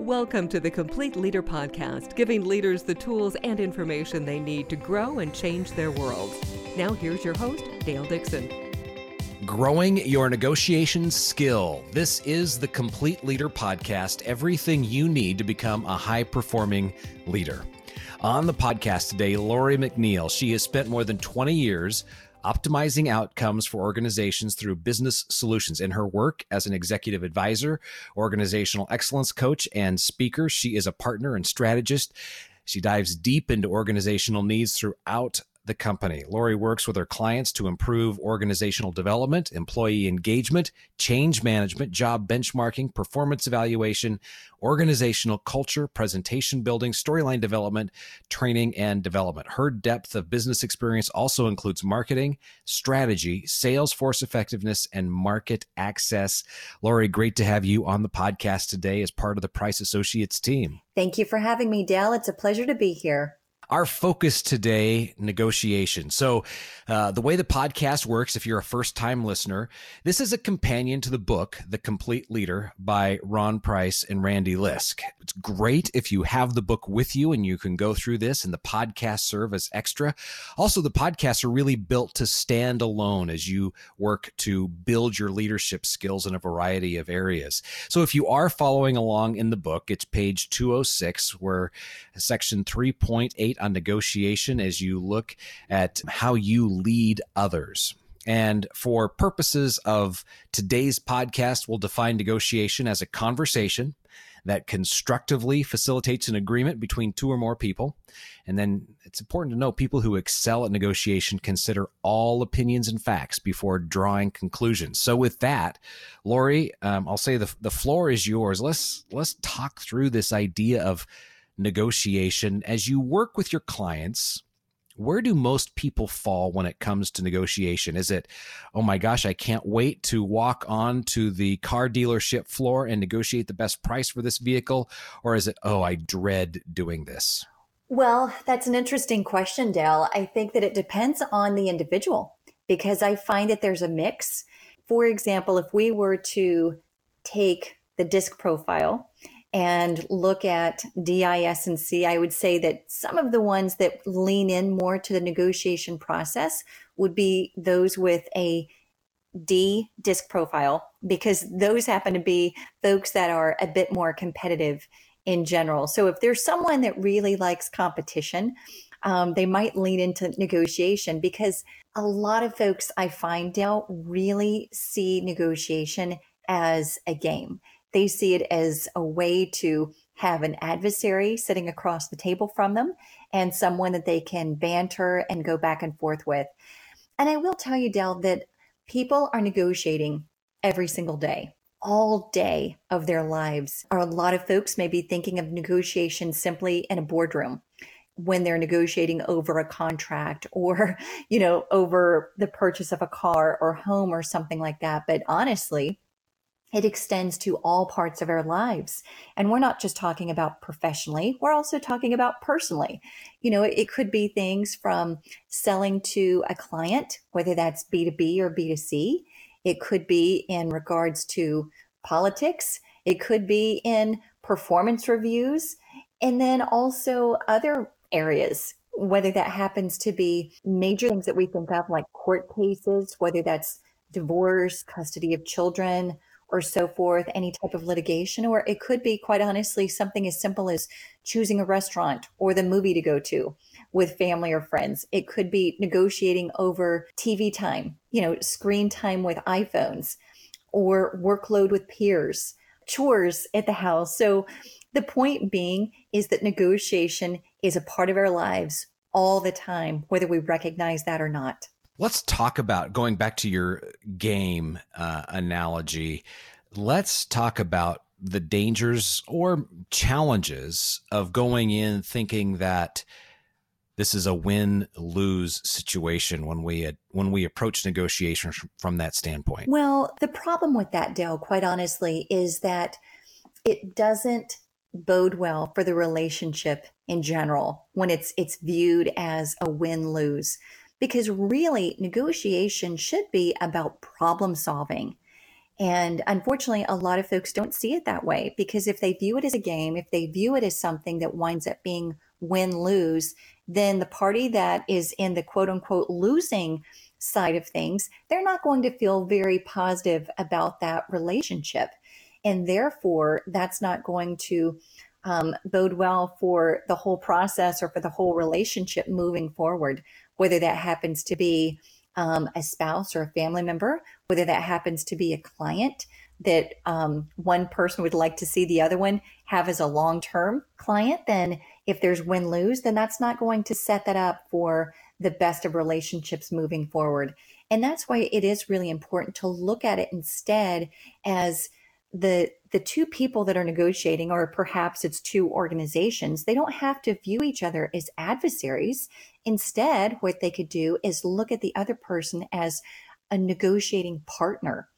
Welcome to the Complete Leader Podcast, giving leaders the tools and information they need to grow and change their worlds. Now, here's your host, Dale Dixon. Growing your negotiation skill. This is the Complete Leader Podcast, everything you need to become a high performing leader. On the podcast today, Lori McNeill. She has spent more than 20 years optimizing outcomes for organizations through business solutions. In her work as an executive advisor, organizational excellence coach, and speaker, she is a partner and strategist. She dives deep into organizational needs throughout the company. Lori works with her clients to improve organizational development, employee engagement, change management, job benchmarking, performance evaluation, organizational culture, presentation building, storyline development, training, and development. Her depth of business experience also includes marketing, strategy, sales force effectiveness, and market access. Lori, great to have you on the podcast today as part of the Price Associates team. Thank you for having me, Dale. It's a pleasure to be here. Our focus today, negotiation. So, uh, the way the podcast works, if you're a first time listener, this is a companion to the book, The Complete Leader by Ron Price and Randy Lisk. It's great if you have the book with you and you can go through this and the podcast serve as extra. Also, the podcasts are really built to stand alone as you work to build your leadership skills in a variety of areas. So, if you are following along in the book, it's page 206, where section 3.8 on negotiation as you look at how you lead others. And for purposes of today's podcast, we'll define negotiation as a conversation that constructively facilitates an agreement between two or more people. And then it's important to know people who excel at negotiation consider all opinions and facts before drawing conclusions. So with that, Lori, um, I'll say the the floor is yours. Let's let's talk through this idea of negotiation. As you work with your clients where do most people fall when it comes to negotiation? Is it oh my gosh i can't wait to walk on to the car dealership floor and negotiate the best price for this vehicle or is it oh i dread doing this well that's an interesting question dale. I think that it depends on the individual because i find that there's a mix. For example if we were to take the DISC profile and look at DIS and C, I would say that some of the ones that lean in more to the negotiation process would be those with a D DISC profile, because those happen to be folks that are a bit more competitive in general. So if there's someone that really likes competition, um, they might lean into negotiation because a lot of folks I find out really see negotiation as a game. They see it as a way to have an adversary sitting across the table from them and someone that they can banter and go back and forth with. And I will tell you, Dell, that people are negotiating every single day, all day of their lives. Or a lot of folks may be thinking of negotiation simply in a boardroom when they're negotiating over a contract or, you know, over the purchase of a car or home or something like that. But honestly, it extends to all parts of our lives. And we're not just talking about professionally, we're also talking about personally. You know, it, it, could be things from selling to a client, whether that's B2B or B2C. It could be in regards to politics. It could be in performance reviews. And then also other areas, whether that happens to be major things that we think of like court cases, whether that's divorce, custody of children, or so forth, any type of litigation, or it could be quite honestly something as simple as choosing a restaurant or the movie to go to with family or friends. It could be negotiating over TV time, you know, screen time with iPhones or workload with peers, chores at the house. So the point being is that negotiation is a part of our lives all the time, whether we recognize that or not. Let's talk about going back to your game uh, analogy. Let's talk about the dangers or challenges of going in thinking that this is a win lose situation when we when we approach negotiations from that standpoint. Well, the problem with that, Dale, quite honestly, is that it doesn't bode well for the relationship in general when it's it's viewed as a win lose because really negotiation should be about problem solving. And unfortunately, a lot of folks don't see it that way because if they view it as a game, if they view it as something that winds up being win lose, then the party that is in the quote unquote losing side of things, they're not going to feel very positive about that relationship. And therefore, that's not going to um, bode well for the whole process or for the whole relationship moving forward, whether that happens to be um, a spouse or a family member, whether that happens to be a client that um, one person would like to see the other one have as a long term client, then if there's win lose, then that's not going to set that up for the best of relationships moving forward. And that's why it is really important to look at it instead as the the two people that are negotiating or perhaps it's two organizations they don't have to view each other as adversaries. Instead what they could do is look at the other person as a negotiating partner.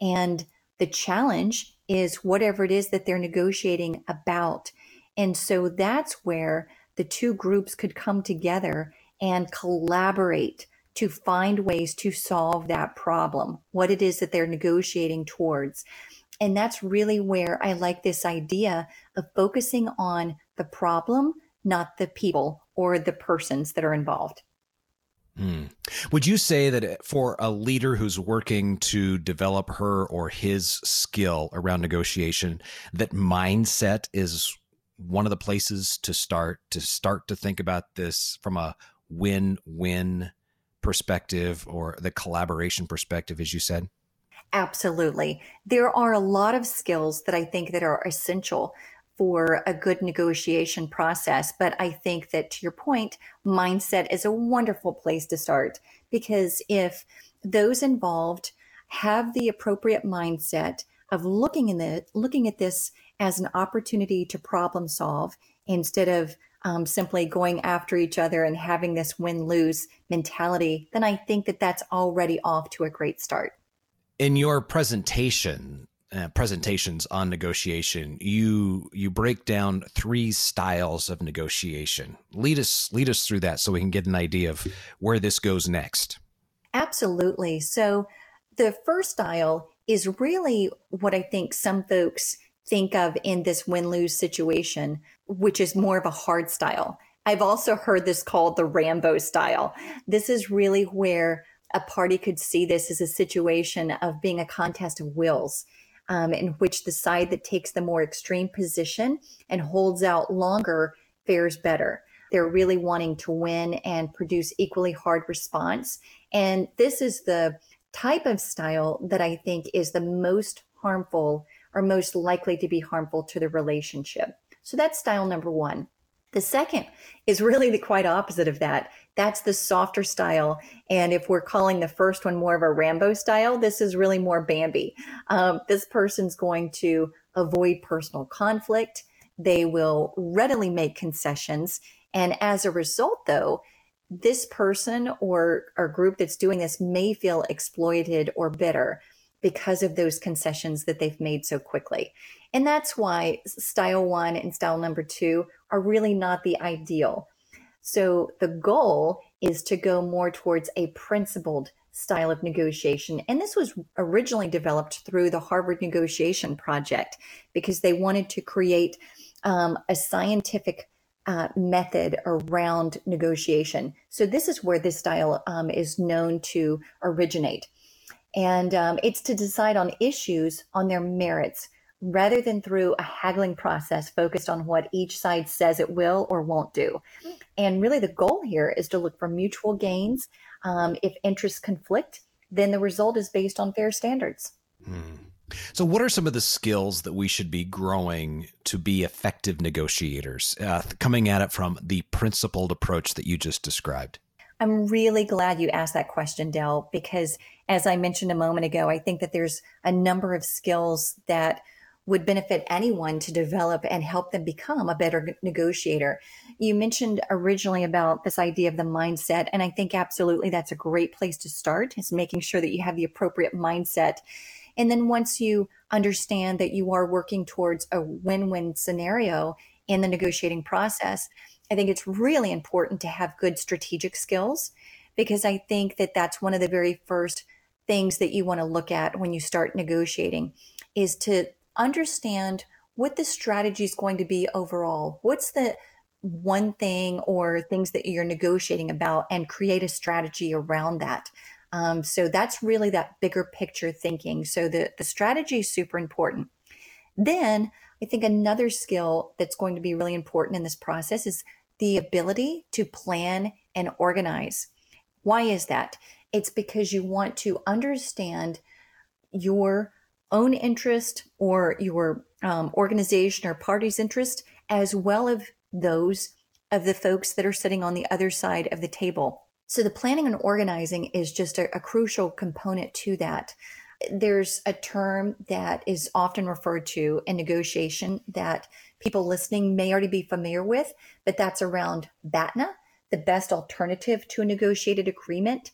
And the challenge is whatever it is that they're negotiating about. And so that's where the two groups could come together and collaborate to find ways to solve that problem, what it is that they're negotiating towards. And that's really where I like this idea of focusing on the problem, not the people or the persons that are involved. Hmm. Would you say that for a leader who's working to develop her or his skill around negotiation, that mindset is one of the places to start to start to think about this from a win-win perspective or the collaboration perspective as you said absolutely there are a lot of skills that i think that are essential for a good negotiation process but i think that to your point mindset is a wonderful place to start because if those involved have the appropriate mindset of looking in the looking at this as an opportunity to problem solve instead of um, simply going after each other and having this win lose mentality, then I think that that's already off to a great start. In your presentation, uh, presentations on negotiation, you you break down three styles of negotiation. Lead us lead us through that so we can get an idea of where this goes next. Absolutely. So the first style is really what I think some folks think of in this win lose situation, which is more of a hard style. I've also heard this called the Rambo style. This is really where a party could see this as a situation of being a contest of wills. Um, in which the side that takes the more extreme position and holds out longer fares better. They're really wanting to win and produce equally hard response. And this is the type of style that I think is the most harmful or most likely to be harmful to the relationship. So that's style number one. The second is really the quite opposite of that. That's the softer style. And if we're calling the first one more of a Rambo style, this is really more Bambi. Um, this person's going to avoid personal conflict. They will readily make concessions. And as a result, though, this person or, or group that's doing this may feel exploited or bitter because of those concessions that they've made so quickly. And that's why style one and style number two are really not the ideal. So the goal is to go more towards a principled style of negotiation. And this was originally developed through the Harvard Negotiation Project because they wanted to create um, a scientific uh, method around negotiation. So this is where this style um, is known to originate. And um, it's to decide on issues on their merits rather than through a haggling process focused on what each side says it will or won't do. And really, the goal here is to look for mutual gains. Um, if interests conflict, then the result is based on fair standards. Hmm. So, what are some of the skills that we should be growing to be effective negotiators, uh, coming at it from the principled approach that you just described? I'm really glad you asked that question, Dell, because as I mentioned a moment ago, I think that there's a number of skills that would benefit anyone to develop and help them become a better negotiator. You mentioned originally about this idea of the mindset, and I think absolutely that's a great place to start is making sure that you have the appropriate mindset. And then once you understand that you are working towards a win-win scenario in the negotiating process, I think it's really important to have good strategic skills because I think that that's one of the very first things that you want to look at when you start negotiating is to understand what the strategy is going to be overall. What's the one thing or things that you're negotiating about and create a strategy around that. Um, so that's really that bigger picture thinking. So the, the strategy is super important. Then I think another skill that's going to be really important in this process is the ability to plan and organize. Why is that? It's because you want to understand your own interest or your um, organization or party's interest, as well as those of the folks that are sitting on the other side of the table. So the planning and organizing is just a, a crucial component to that. There's a term that is often referred to in negotiation that people listening may already be familiar with, but that's around BATNA, the best alternative to a negotiated agreement.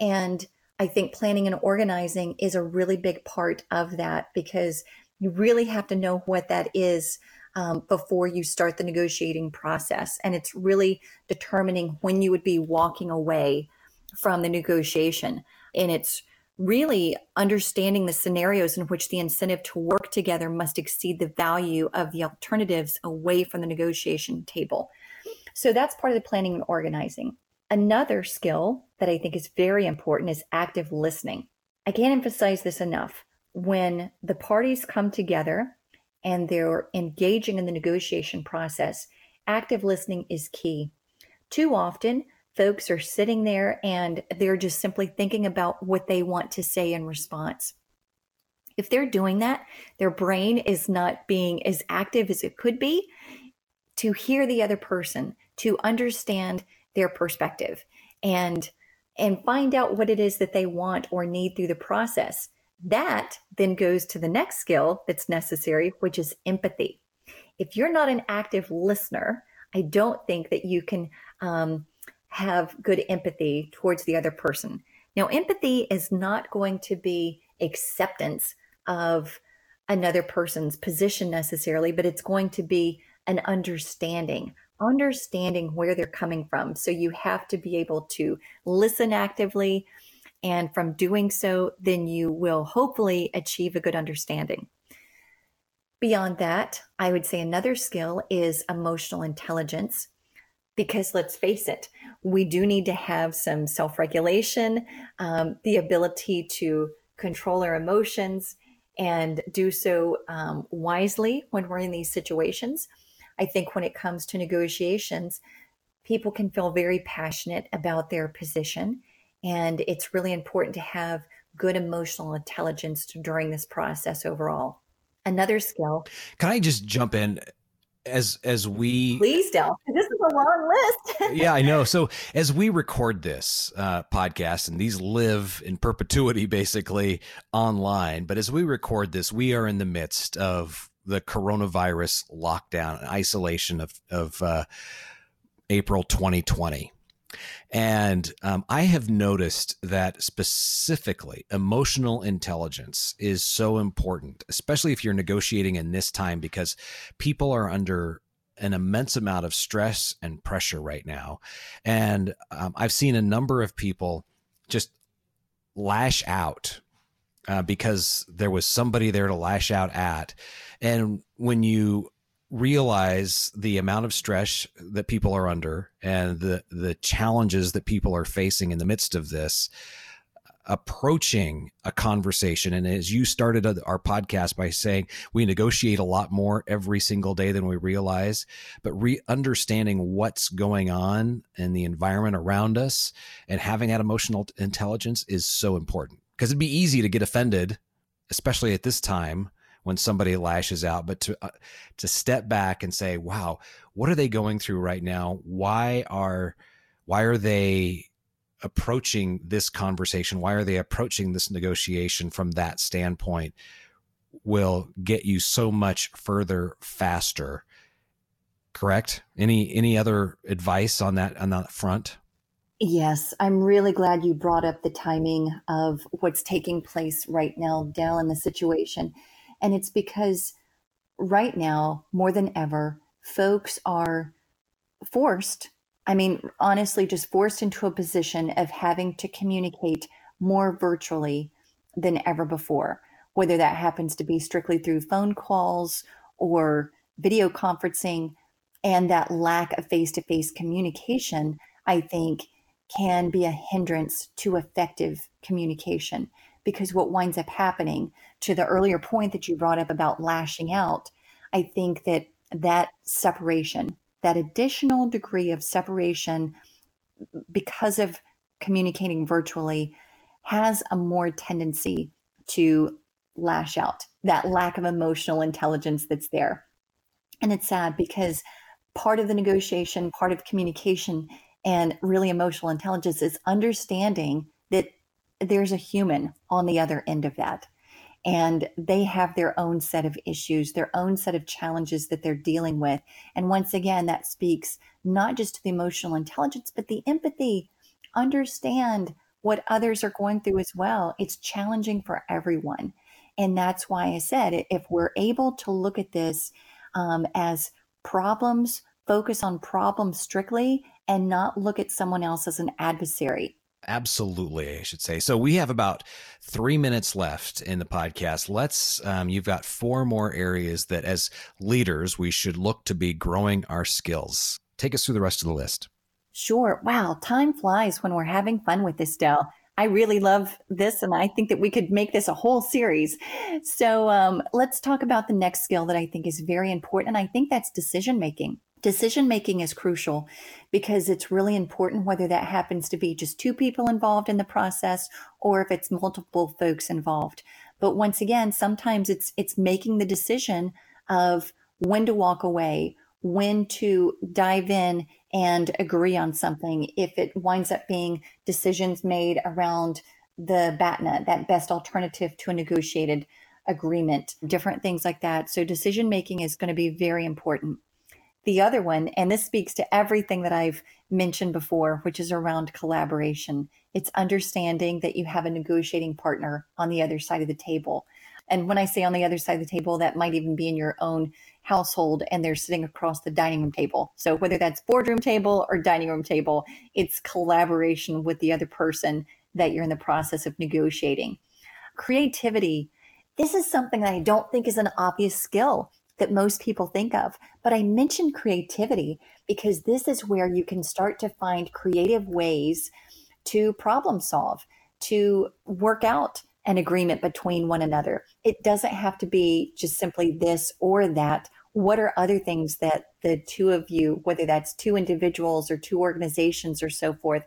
And I think planning and organizing is a really big part of that because you really have to know what that is um, before you start the negotiating process. And it's really determining when you would be walking away from the negotiation. And it's really understanding the scenarios in which the incentive to work together must exceed the value of the alternatives away from the negotiation table. So that's part of the planning and organizing. Another skill that I think is very important is active listening. I can't emphasize this enough. When the parties come together and they're engaging in the negotiation process, active listening is key. Too often, folks are sitting there and they're just simply thinking about what they want to say in response. If they're doing that, their brain is not being as active as it could be to hear the other person, to understand their perspective and and find out what it is that they want or need through the process. That then goes to the next skill that's necessary, which is empathy. If you're not an active listener, I don't think that you can um, have good empathy towards the other person. Now, empathy is not going to be acceptance of another person's position necessarily, but it's going to be an understanding, understanding where they're coming from. So you have to be able to listen actively, and from doing so, then you will hopefully achieve a good understanding. Beyond that, I would say another skill is emotional intelligence. Because let's face it, we do need to have some self regulation, um, the ability to control our emotions and do so um, wisely when we're in these situations. I think when it comes to negotiations, people can feel very passionate about their position and it's really important to have good emotional intelligence during this process overall. Another skill. Can I just jump in? As as we please, Del. This is a long list. yeah, I know. So as we record this uh, podcast, and these live in perpetuity, basically online. But as we record this, we are in the midst of the coronavirus lockdown and isolation of of uh, April 2020. And um, I have noticed that specifically emotional intelligence is so important, especially if you're negotiating in this time, because people are under an immense amount of stress and pressure right now. And um, I've seen a number of people just lash out uh, because there was somebody there to lash out at. And when you realize the amount of stress that people are under and the the challenges that people are facing in the midst of this approaching a conversation and as you started our podcast by saying we negotiate a lot more every single day than we realize but re understanding what's going on in the environment around us and having that emotional intelligence is so important because it'd be easy to get offended especially at this time when somebody lashes out, but to uh, to step back and say, "Wow, what are they going through right now? Why are why are they approaching this conversation? Why are they approaching this negotiation from that standpoint?" Will get you so much further faster. Correct? Any any other advice on that on that front? Yes, I'm really glad you brought up the timing of what's taking place right now, Del, in the situation. And it's because right now, more than ever, folks are forced, I mean, honestly, just forced into a position of having to communicate more virtually than ever before, whether that happens to be strictly through phone calls or video conferencing. And that lack of face to face communication, I think, can be a hindrance to effective communication. Because what winds up happening, to the earlier point that you brought up about lashing out, I think that that separation, that additional degree of separation because of communicating virtually has a more tendency to lash out that lack of emotional intelligence that's there. And it's sad because part of the negotiation, part of communication, and really emotional intelligence is understanding that there's a human on the other end of that. And they have their own set of issues, their own set of challenges that they're dealing with. And once again, that speaks not just to the emotional intelligence, but the empathy. Understand what others are going through as well. It's challenging for everyone. And that's why I said if we're able to look at this um, as problems, focus on problems strictly, and not look at someone else as an adversary. Absolutely, I should say. So we have about three minutes left in the podcast. Let's, um, you've got four more areas that as leaders, we should look to be growing our skills. Take us through the rest of the list. Sure. Wow. Time flies when we're having fun with this, Del. I really love this, and I think that we could make this a whole series. So um, let's talk about the next skill that I think is very important. And I think that's decision making. Decision making is crucial because it's really important whether that happens to be just two people involved in the process or if it's multiple folks involved. But once again, sometimes it's it's making the decision of when to walk away, when to dive in and agree on something if it winds up being decisions made around the BATNA, that best alternative to a negotiated agreement, different things like that. So decision making is going to be very important. The other one, and this speaks to everything that I've mentioned before, which is around collaboration. It's understanding that you have a negotiating partner on the other side of the table. And when I say on the other side of the table, that might even be in your own household and they're sitting across the dining room table. So whether that's boardroom table or dining room table, it's collaboration with the other person that you're in the process of negotiating. Creativity. This is something that I don't think is an obvious skill that most people think of. But I mentioned creativity because this is where you can start to find creative ways to problem solve, to work out an agreement between one another. It doesn't have to be just simply this or that. What are other things that the two of you, whether that's two individuals or two organizations or so forth,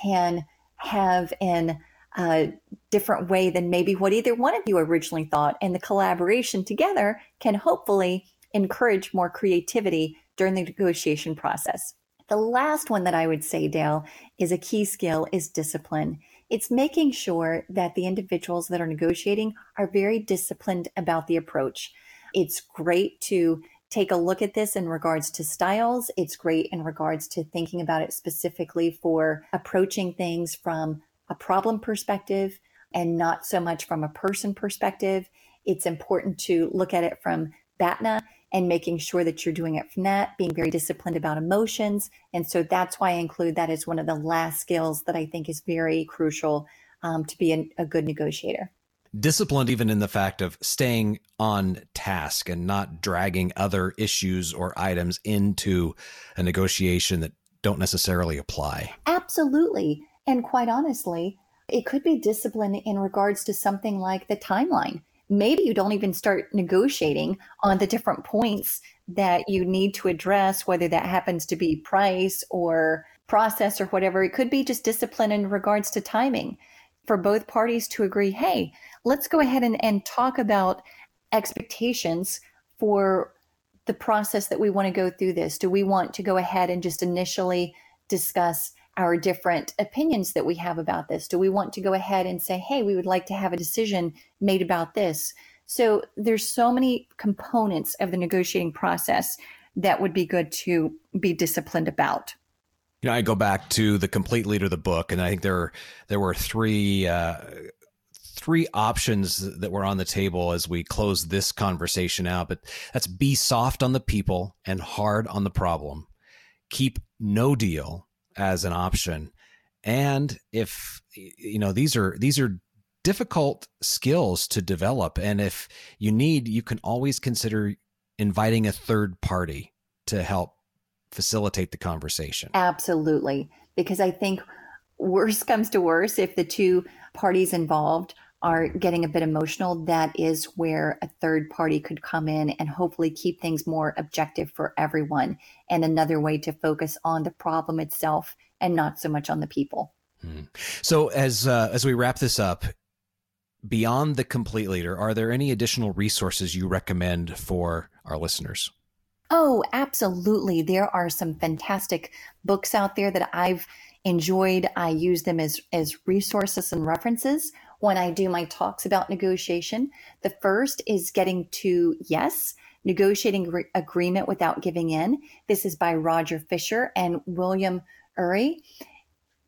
can have in a different way than maybe what either one of you originally thought? And the collaboration together can hopefully encourage more creativity during the negotiation process. The last one that I would say, Dale, is a key skill is discipline. It's making sure that the individuals that are negotiating are very disciplined about the approach. It's great to take a look at this in regards to styles. It's great in regards to thinking about it specifically for approaching things from a problem perspective and not so much from a person perspective. It's important to look at it from BATNA and making sure that you're doing it from that, being very disciplined about emotions. And so that's why I include that as one of the last skills that I think is very crucial um, to be a, a good negotiator. Disciplined, even in the fact of staying on task and not dragging other issues or items into a negotiation that don't necessarily apply. Absolutely. And quite honestly, it could be discipline in regards to something like the timeline maybe you don't even start negotiating on the different points that you need to address, whether that happens to be price or process or whatever. It could be just discipline in regards to timing for both parties to agree hey, let's go ahead and, and talk about expectations for the process that we want to go through this. Do we want to go ahead and just initially discuss our different opinions that we have about this? Do we want to go ahead and say, hey, we would like to have a decision made about this? So there's so many components of the negotiating process that would be good to be disciplined about. You know, I go back to the complete leader of the book, and I think there there were three uh, three options that were on the table as we close this conversation out. But that's be soft on the people and hard on the problem. Keep no deal as an option. And if you know these are these are difficult skills to develop. And if you need, you can always consider inviting a third party to help facilitate the conversation. Absolutely. Because I think worse comes to worse if the two parties involved are getting a bit emotional, that is where a third party could come in and hopefully keep things more objective for everyone and another way to focus on the problem itself and not so much on the people. Hmm. So as uh, as we wrap this up, beyond the complete leader, are there any additional resources you recommend for our listeners? Oh, absolutely. There are some fantastic books out there that I've enjoyed. I use them as, as resources and references when I do my talks about negotiation. The first is Getting to Yes, Negotiating Re- Agreement Without Giving In. This is by Roger Fisher and William Ury.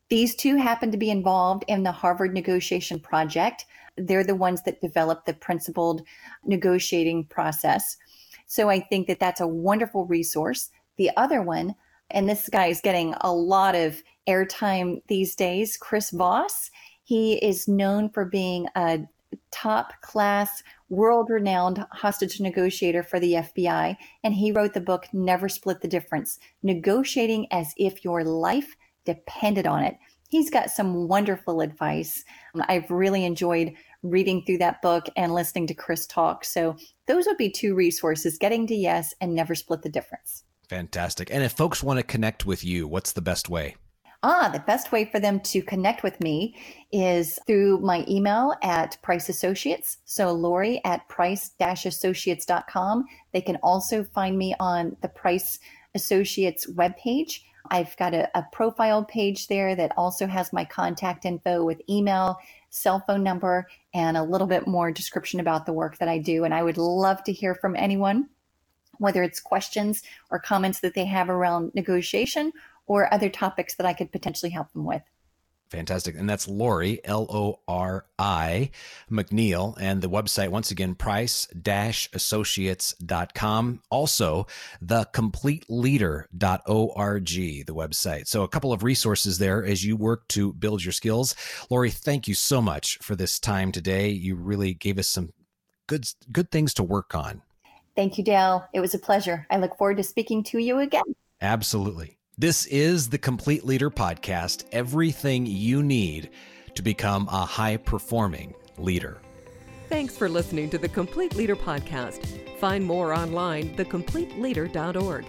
These two happen to be involved in the Harvard Negotiation Project. They're the ones that developed the principled negotiating process. So I think that that's a wonderful resource. The other one, and this guy is getting a lot of airtime these days, Chris Voss. He is known for being a top class, world renowned hostage negotiator for the FBI. And he wrote the book, Never Split the Difference Negotiating as if your life depended on it. He's got some wonderful advice. Um, I've really enjoyed reading through that book and listening to Chris talk. So those would be two resources getting to yes and never split the difference. Fantastic. And if folks want to connect with you, what's the best way? Ah, the best way for them to connect with me is through my email at Price Associates. So Lori at price-associates.com. They can also find me on the Price Associates webpage. I've got a, a profile page there that also has my contact info with email, cell phone number, and a little bit more description about the work that I do. And I would love to hear from anyone, whether it's questions or comments that they have around negotiation or other topics that I could potentially help them with. Fantastic. And that's Lori, L O R I, McNeill. And the website, once again, price associates.com. Also, thecompleteleader.org, the website. So, a couple of resources there as you work to build your skills. Lori, thank you so much for this time today. You really gave us some good, good things to work on. Thank you, Dale. It was a pleasure. I look forward to speaking to you again. Absolutely. This is the Complete Leader Podcast everything you need to become a high performing leader. Thanks for listening to the Complete Leader Podcast. Find more online, thecompleteleader.org.